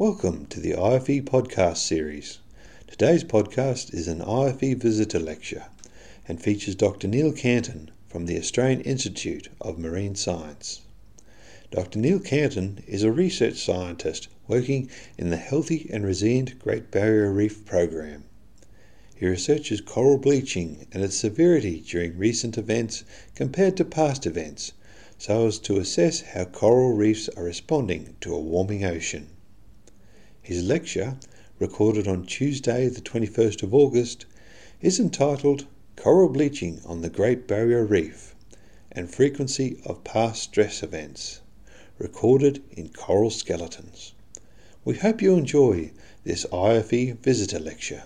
Welcome to the IFE podcast series. Today's podcast is an IFE visitor lecture and features Dr. Neal Cantin from the Australian Institute of Marine Science. Dr. Neal Cantin is a research scientist working in the Healthy and Resilient Great Barrier Reef program. He researches coral bleaching and its severity during recent events compared to past events so as to assess how coral reefs are responding to a warming ocean. His lecture, recorded on Tuesday, the 21st of August, is entitled Coral Bleaching on the Great Barrier Reef and Frequency of Past Stress Events, recorded in coral skeletons. We hope you enjoy this IFE visitor lecture.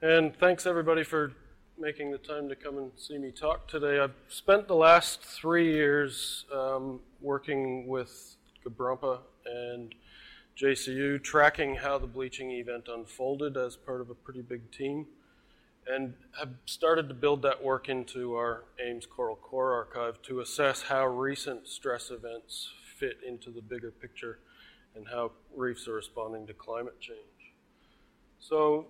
And thanks everybody for making the time to come and see me talk today. I've spent the last three years um, working with GBRMPA and JCU, tracking how the bleaching event unfolded as part of a pretty big team, and have started to build that work into our AIMS Coral Core Archive to assess how recent stress events fit into the bigger picture and how reefs are responding to climate change. So,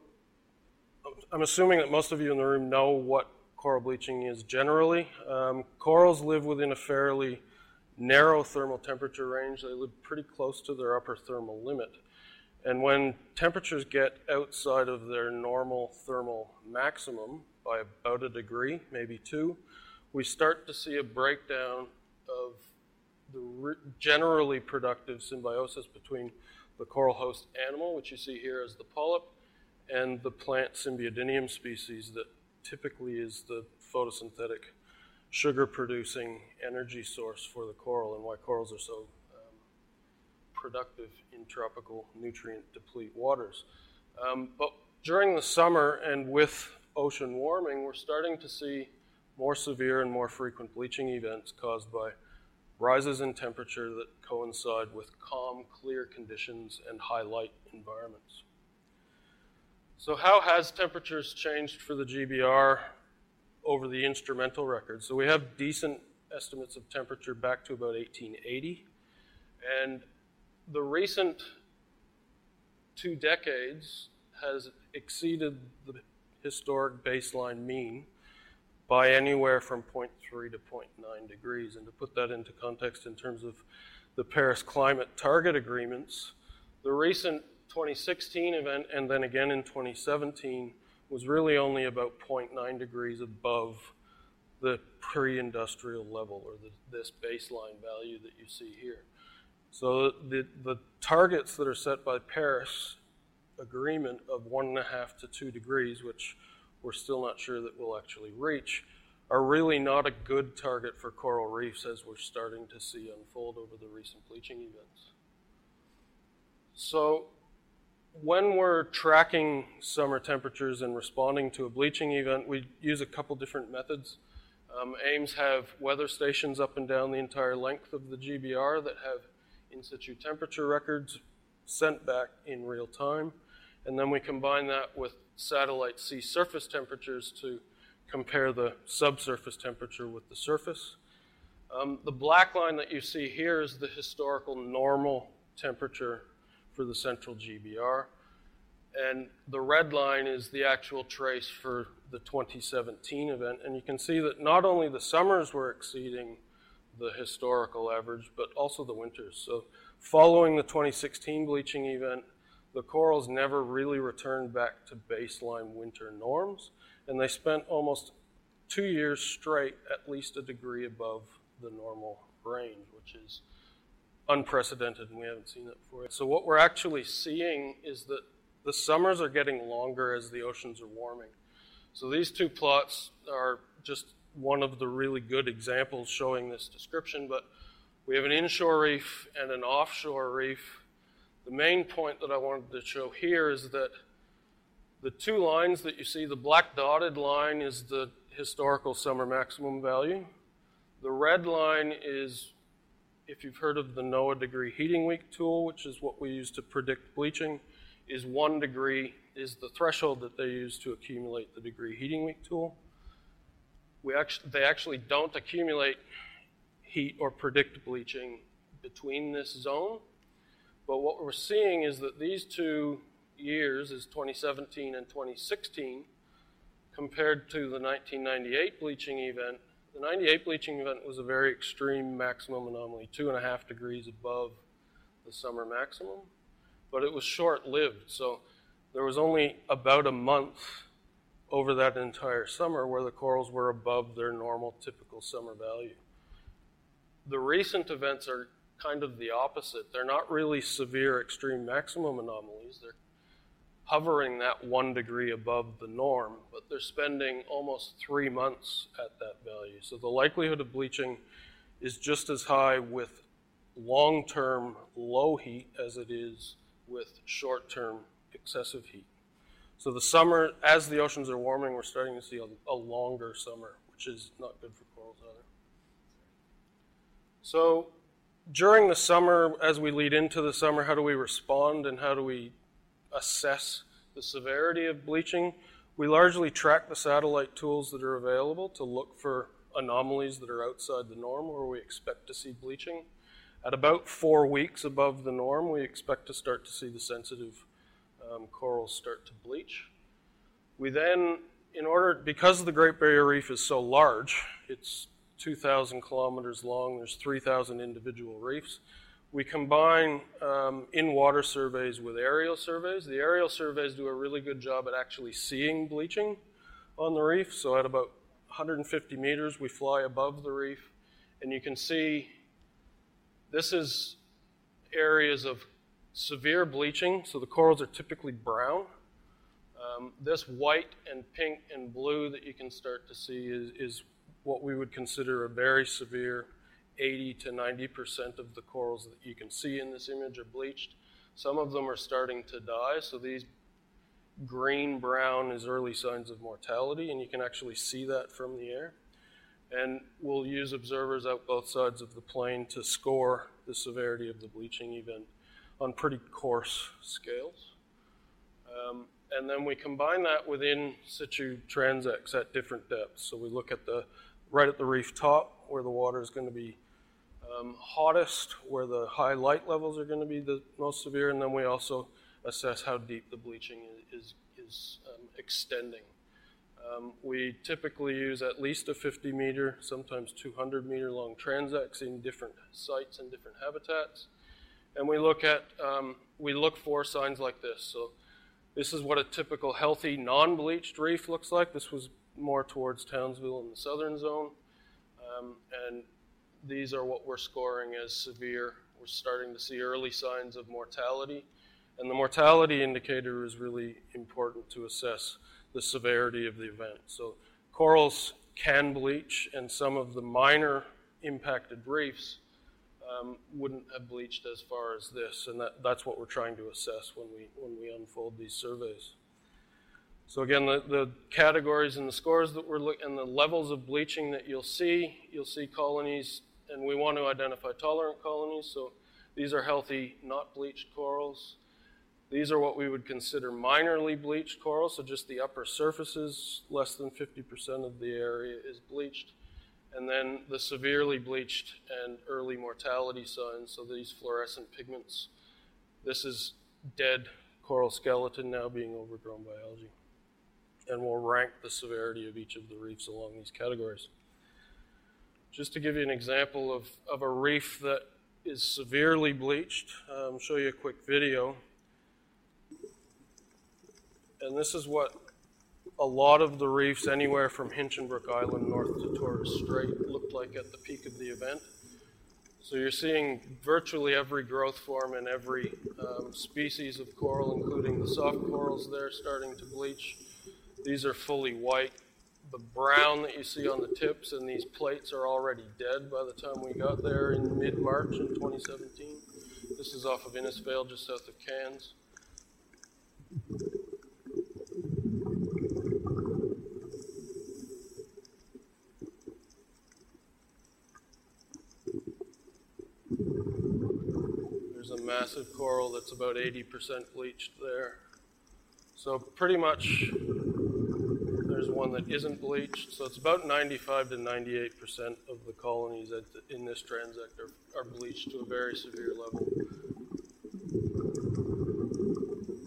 I'm assuming that most of you in the room know what coral bleaching is generally. Um, corals live within a fairly narrow thermal temperature range. They live pretty close to their upper thermal limit. And when temperatures get outside of their normal thermal maximum by about a degree, maybe two, we start to see a breakdown of the generally productive symbiosis between the coral host animal, which you see here as the polyp, and the plant Symbiodinium species that typically is the photosynthetic sugar producing energy source for the coral and why corals are so um, productive in tropical nutrient deplete waters. Um, but during the summer and with ocean warming, we're starting to see more severe and more frequent bleaching events caused by rises in temperature that coincide with calm, clear conditions and high light environments. So, how has temperatures changed for the GBR over the instrumental record. So we have decent estimates of temperature back to about 1880. And the recent two decades has exceeded the historic baseline mean by anywhere from 0.3 to 0.9 degrees. And to put that into context in terms of the Paris Climate Target Agreements, the recent 2016 event and then again in 2017 was really only about 0.9 degrees above the pre-industrial level or the, this baseline value that you see here. So the, the targets that are set by Paris agreement of one and a half to two degrees, which we're still not sure that we'll actually reach, are really not a good target for coral reefs as we're starting to see unfold over the recent bleaching events. So when we're tracking summer temperatures and responding to a bleaching event, we use a couple different methods. Um, AIMS have weather stations up and down the entire length of the GBR that have in situ temperature records sent back in real time. And then we combine that with satellite sea surface temperatures to compare the subsurface temperature with the surface. Um, the black line that you see here is the historical normal temperature for the central GBR. And the red line is the actual trace for the 2017 event. And you can see that not only the summers were exceeding the historical average, but also the winters. So, following the 2016 bleaching event, the corals never really returned back to baseline winter norms, and they spent almost two years straight at least a degree above the normal range, which is unprecedented, and we haven't seen that before. So, what we're actually seeing is that the summers are getting longer as the oceans are warming. So, these two plots are just one of the really good examples showing this description, but we have an inshore reef and an offshore reef. The main point that I wanted to show here is that the two lines that you see, the black dotted line is the historical summer maximum value. The red line is if you've heard of the NOAA degree heating week tool, which is what we use to predict bleaching, is one degree is the threshold that they use to accumulate the degree heating week tool. We actually, they actually don't accumulate heat or predict bleaching between this zone. But what we're seeing is that these two years is 2017 and 2016 compared to the 1998 bleaching event. The 98 bleaching event was a very extreme maximum anomaly, two and a half degrees above the summer maximum, but it was short lived. So there was only about a month over that entire summer where the corals were above their normal typical summer value. The recent events are kind of the opposite. They're not really severe extreme maximum anomalies. They're hovering that one degree above the norm, but they're spending almost three months at that value. So the likelihood of bleaching is just as high with long term low heat as it is with short term excessive heat. So the summer, as the oceans are warming, we're starting to see a, a longer summer, which is not good for corals either. So during the summer, as we lead into the summer, how do we respond and how do we assess the severity of bleaching? We largely track the satellite tools that are available to look for anomalies that are outside the norm where we expect to see bleaching. At about four weeks above the norm, we expect to start to see the sensitive um, corals start to bleach. We then, in order, because the Great Barrier Reef is so large, it's 2,000 kilometers long, there's 3,000 individual reefs. We combine um, in water surveys with aerial surveys. The aerial surveys do a really good job at actually seeing bleaching on the reef. So, at about 150 meters, we fly above the reef, and you can see this is areas of severe bleaching. So, the corals are typically brown. Um, this white and pink and blue that you can start to see is, is what we would consider a very severe 80 to 90% of the corals that you can see in this image are bleached. Some of them are starting to die, so these green brown is early signs of mortality, and you can actually see that from the air. And we'll use observers out both sides of the plane to score the severity of the bleaching event on pretty coarse scales. Um, and then we combine that with in situ transects at different depths. So we look at the right at the reef top where the water is going to be um, hottest, where the high light levels are going to be the most severe, and then we also assess how deep the bleaching is, is, is um, extending. Um, we typically use at least a 50 meter, sometimes 200 meter long transects in different sites and different habitats. And we look at, um, we look for signs like this. So this is what a typical healthy non-bleached reef looks like. This was more towards Townsville in the southern zone. Um, and these are what we're scoring as severe. We're starting to see early signs of mortality. And the mortality indicator is really important to assess the severity of the event. So corals can bleach, and some of the minor impacted reefs um, wouldn't have bleached as far as this, and that, that's what we're trying to assess when we when we unfold these surveys. So again, the, the categories and the scores that we're looking, and the levels of bleaching that you'll see, you'll see colonies, and we want to identify tolerant colonies. So these are healthy, not bleached corals. These are what we would consider minorly bleached corals, so just the upper surfaces, less than 50% of the area is bleached. And then the severely bleached and early mortality signs, so these fluorescent pigments. This is dead coral skeleton now being overgrown by algae. And we'll rank the severity of each of the reefs along these categories. Just to give you an example of, of a reef that is severely bleached, um, show you a quick video. And this is what a lot of the reefs, anywhere from Hinchinbrook Island north to Torres Strait, looked like at the peak of the event. So you're seeing virtually every growth form and every um, species of coral, including the soft corals there, starting to bleach. These are fully white. The brown that you see on the tips and these plates are already dead by the time we got there in mid March in 2017. This is off of Innisfail, just south of Cairns. There's a massive coral that's about 80% bleached there. So pretty much one that isn't bleached. So it's about 95 to 98% of the colonies in this transect are, are bleached to a very severe level.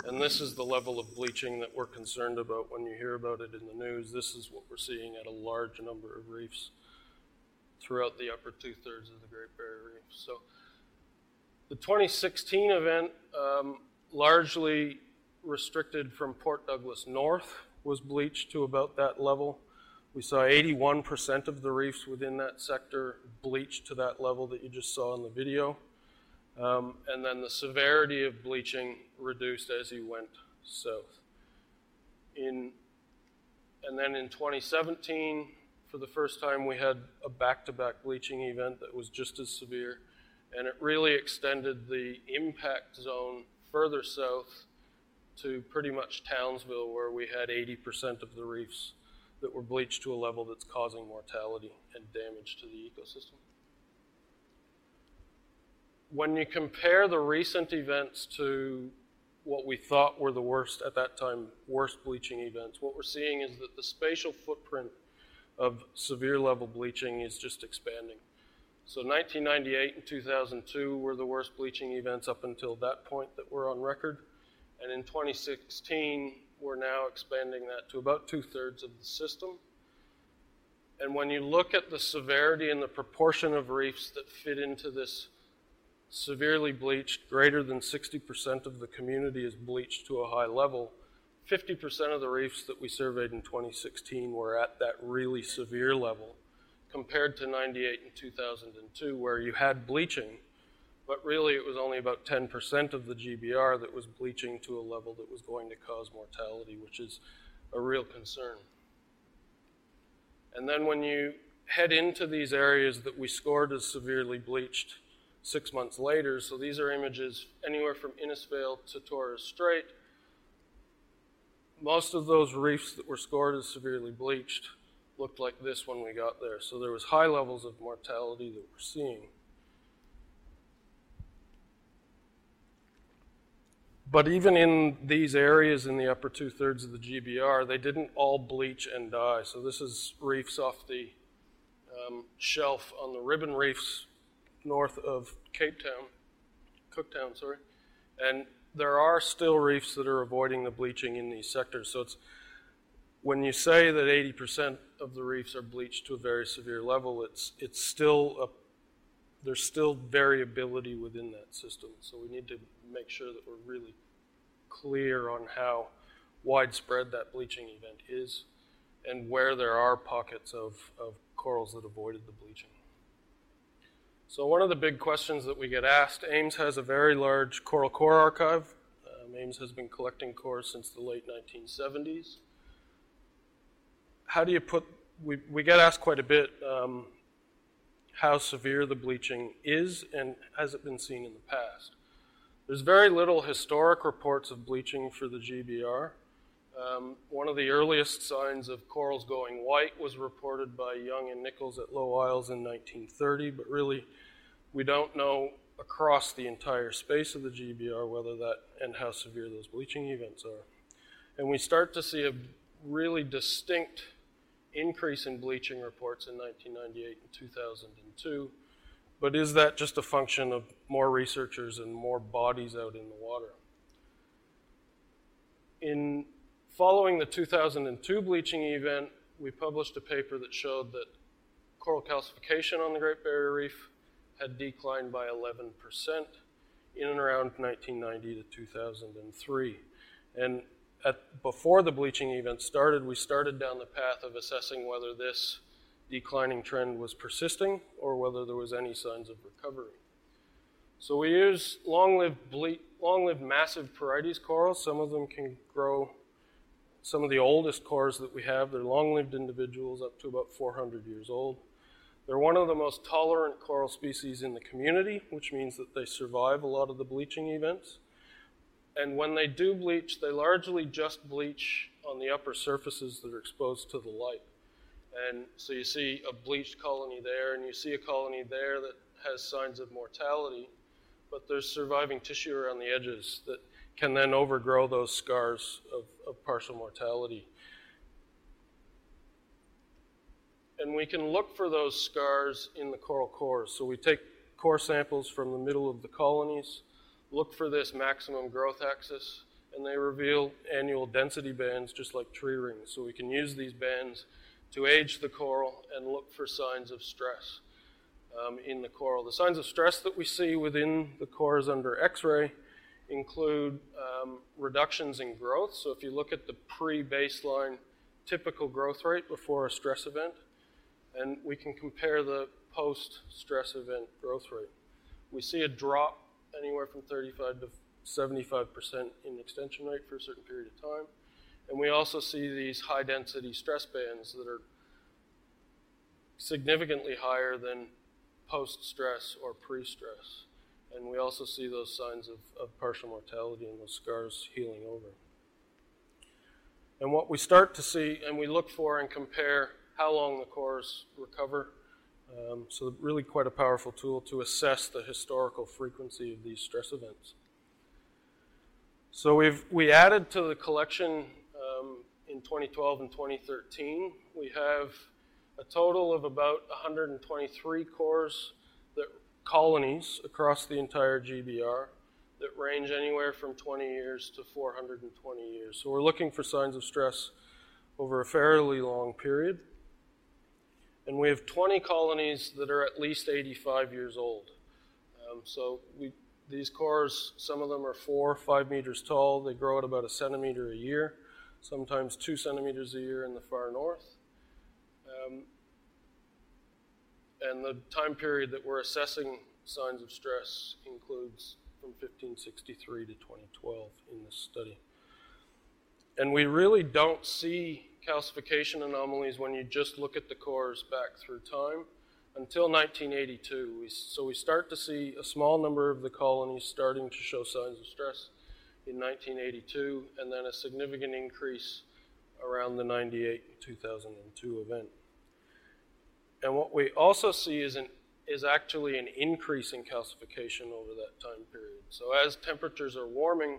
And this is the level of bleaching that we're concerned about when you hear about it in the news. This is what we're seeing at a large number of reefs throughout the upper two thirds of the Great Barrier Reef. So the 2016 event, um, largely restricted from Port Douglas North, was bleached to about that level. We saw 81% of the reefs within that sector bleached to that level that you just saw in the video. Um, and then the severity of bleaching reduced as you went south. In, and then in 2017, for the first time, we had a back to back bleaching event that was just as severe, and it really extended the impact zone further south to pretty much Townsville, where we had 80% of the reefs that were bleached to a level that's causing mortality and damage to the ecosystem. When you compare the recent events to what we thought were the worst at that time, worst bleaching events, what we're seeing is that the spatial footprint of severe level bleaching is just expanding. So 1998 and 2002 were the worst bleaching events up until that point that were on record. And in 2016, we're now expanding that to about two thirds of the system. And when you look at the severity and the proportion of reefs that fit into this severely bleached, greater than 60% of the community is bleached to a high level, 50% of the reefs that we surveyed in 2016 were at that really severe level, compared to 98 in 2002, where you had bleaching, but really it was only about 10% of the GBR that was bleaching to a level that was going to cause mortality, which is a real concern. And then when you head into these areas that we scored as severely bleached six months later, so these are images anywhere from Innisfail to Torres Strait, most of those reefs that were scored as severely bleached looked like this when we got there. So there was high levels of mortality that we're seeing. But even in these areas in the upper two thirds of the GBR, they didn't all bleach and die. So this is reefs off the um, shelf on the ribbon reefs north of Cape Town, Cooktown, sorry. And there are still reefs that are avoiding the bleaching in these sectors. So it's when you say that 80% of the reefs are bleached to a very severe level, it's it's still a there's still variability within that system. So we need to make sure that we're really clear on how widespread that bleaching event is and where there are pockets of, of corals that avoided the bleaching. So one of the big questions that we get asked, AIMS has a very large coral core archive. Um, AIMS has been collecting cores since the late 1970s. How do you put, we, we get asked quite a bit um, how severe the bleaching is and has it been seen in the past. There's very little historic reports of bleaching for the GBR. Um, one of the earliest signs of corals going white was reported by Yonge and Nicholls at Low Isles in 1930, but really we don't know across the entire space of the GBR whether that and how severe those bleaching events are. And we start to see a really distinct increase in bleaching reports in 1998 and 2002. But is that just a function of more researchers and more bodies out in the water? In Following the 2002 bleaching event, we published a paper that showed that coral calcification on the Great Barrier Reef had declined by 11% in and around 1990 to 2003. And at, before the bleaching event started, we started down the path of assessing whether this declining trend was persisting or whether there was any signs of recovery. So we use long-lived, ble- long-lived massive Porites corals. Some of them can grow some of the oldest cores that we have. They're long lived individuals up to about 400 years old. They're one of the most tolerant coral species in the community, which means that they survive a lot of the bleaching events. And when they do bleach, they largely just bleach on the upper surfaces that are exposed to the light. And so you see a bleached colony there, and you see a colony there that has signs of mortality, but there's surviving tissue around the edges that can then overgrow those scars of, of partial mortality. And we can look for those scars in the coral cores. So we take core samples from the middle of the colonies, look for this maximum growth axis, and they reveal annual density bands just like tree rings. So we can use these bands to age the coral and look for signs of stress um, in the coral. The signs of stress that we see within the cores under X-ray include um, reductions in growth. So if you look at the pre-baseline typical growth rate before a stress event, and we can compare the post-stress event growth rate. We see a drop anywhere from 35 to 75% in extension rate for a certain period of time. And we also see these high density stress bands that are significantly higher than post stress or pre stress. And we also see those signs of, of partial mortality and those scars healing over. And what we start to see and we look for and compare how long the cores recover. Um, so, really, quite a powerful tool to assess the historical frequency of these stress events. So, we've we added to the collection um, in 2012 and 2013. We have a total of about 123 cores that colonies across the entire GBR that range anywhere from 20 years to 420 years. So we're looking for signs of stress over a fairly long period. And we have 20 colonies that are at least 85 years old. Um, so we, these cores, some of them are four, five meters tall. They grow at about a centimeter a year, sometimes two centimeters a year in the far north. Um, and the time period that we're assessing signs of stress includes from 1563 to 2012 in this study. And we really don't see calcification anomalies when you just look at the cores back through time until 1982. We, so we start to see a small number of the colonies starting to show signs of stress in 1982, and then a significant increase around the 98 2002 event. And what we also see is, an, is actually an increase in calcification over that time period. So as temperatures are warming,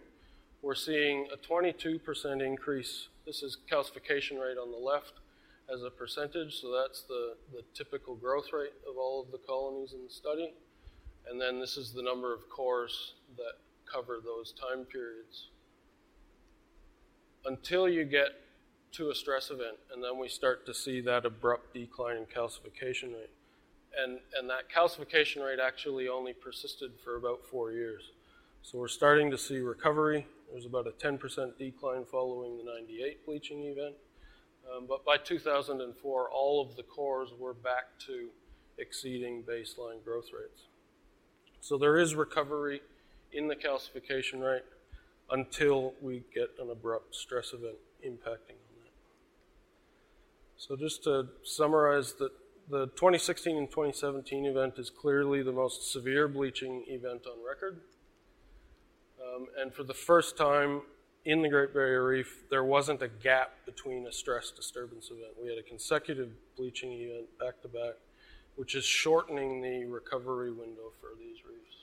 we're seeing a 22% increase. This is calcification rate on the left as a percentage, so that's the, the typical growth rate of all of the colonies in the study. And then this is the number of cores that cover those time periods. Until you get to a stress event, and then we start to see that abrupt decline in calcification rate. And, and that calcification rate actually only persisted for about four years. So we're starting to see recovery. There's about a 10% decline following the 98 bleaching event. Um, but by 2004, all of the cores were back to exceeding baseline growth rates. So there is recovery in the calcification rate until we get an abrupt stress event impacting on that. so just to summarize, that the 2016 and 2017 event is clearly the most severe bleaching event on record. Um, and for the first time in the Great Barrier Reef, there wasn't a gap between a stress disturbance event. We had a consecutive bleaching event back to back, which is shortening the recovery window for these reefs.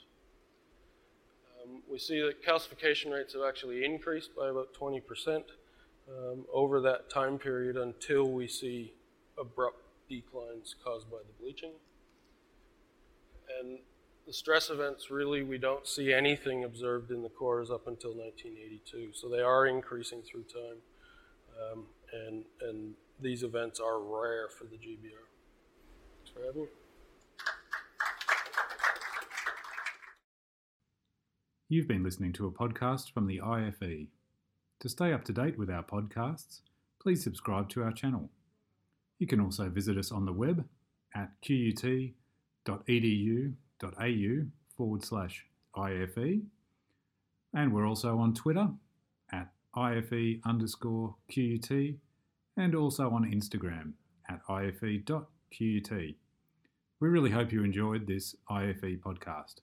Um, we see that calcification rates have actually increased by about 20 percent um, over that time period until we see abrupt declines caused by the bleaching. And the stress events really, we don't see anything observed in the cores up until 1982. So they are increasing through time. Um, and, and these events are rare for the GBR. You've been listening to a podcast from the IFE. To stay up to date with our podcasts, please subscribe to our channel. You can also visit us on the web at qut.edu.au forward slash IFE. And we're also on Twitter at IFE underscore QUT and also on Instagram at IFE.QUT. We really hope you enjoyed this IFE podcast.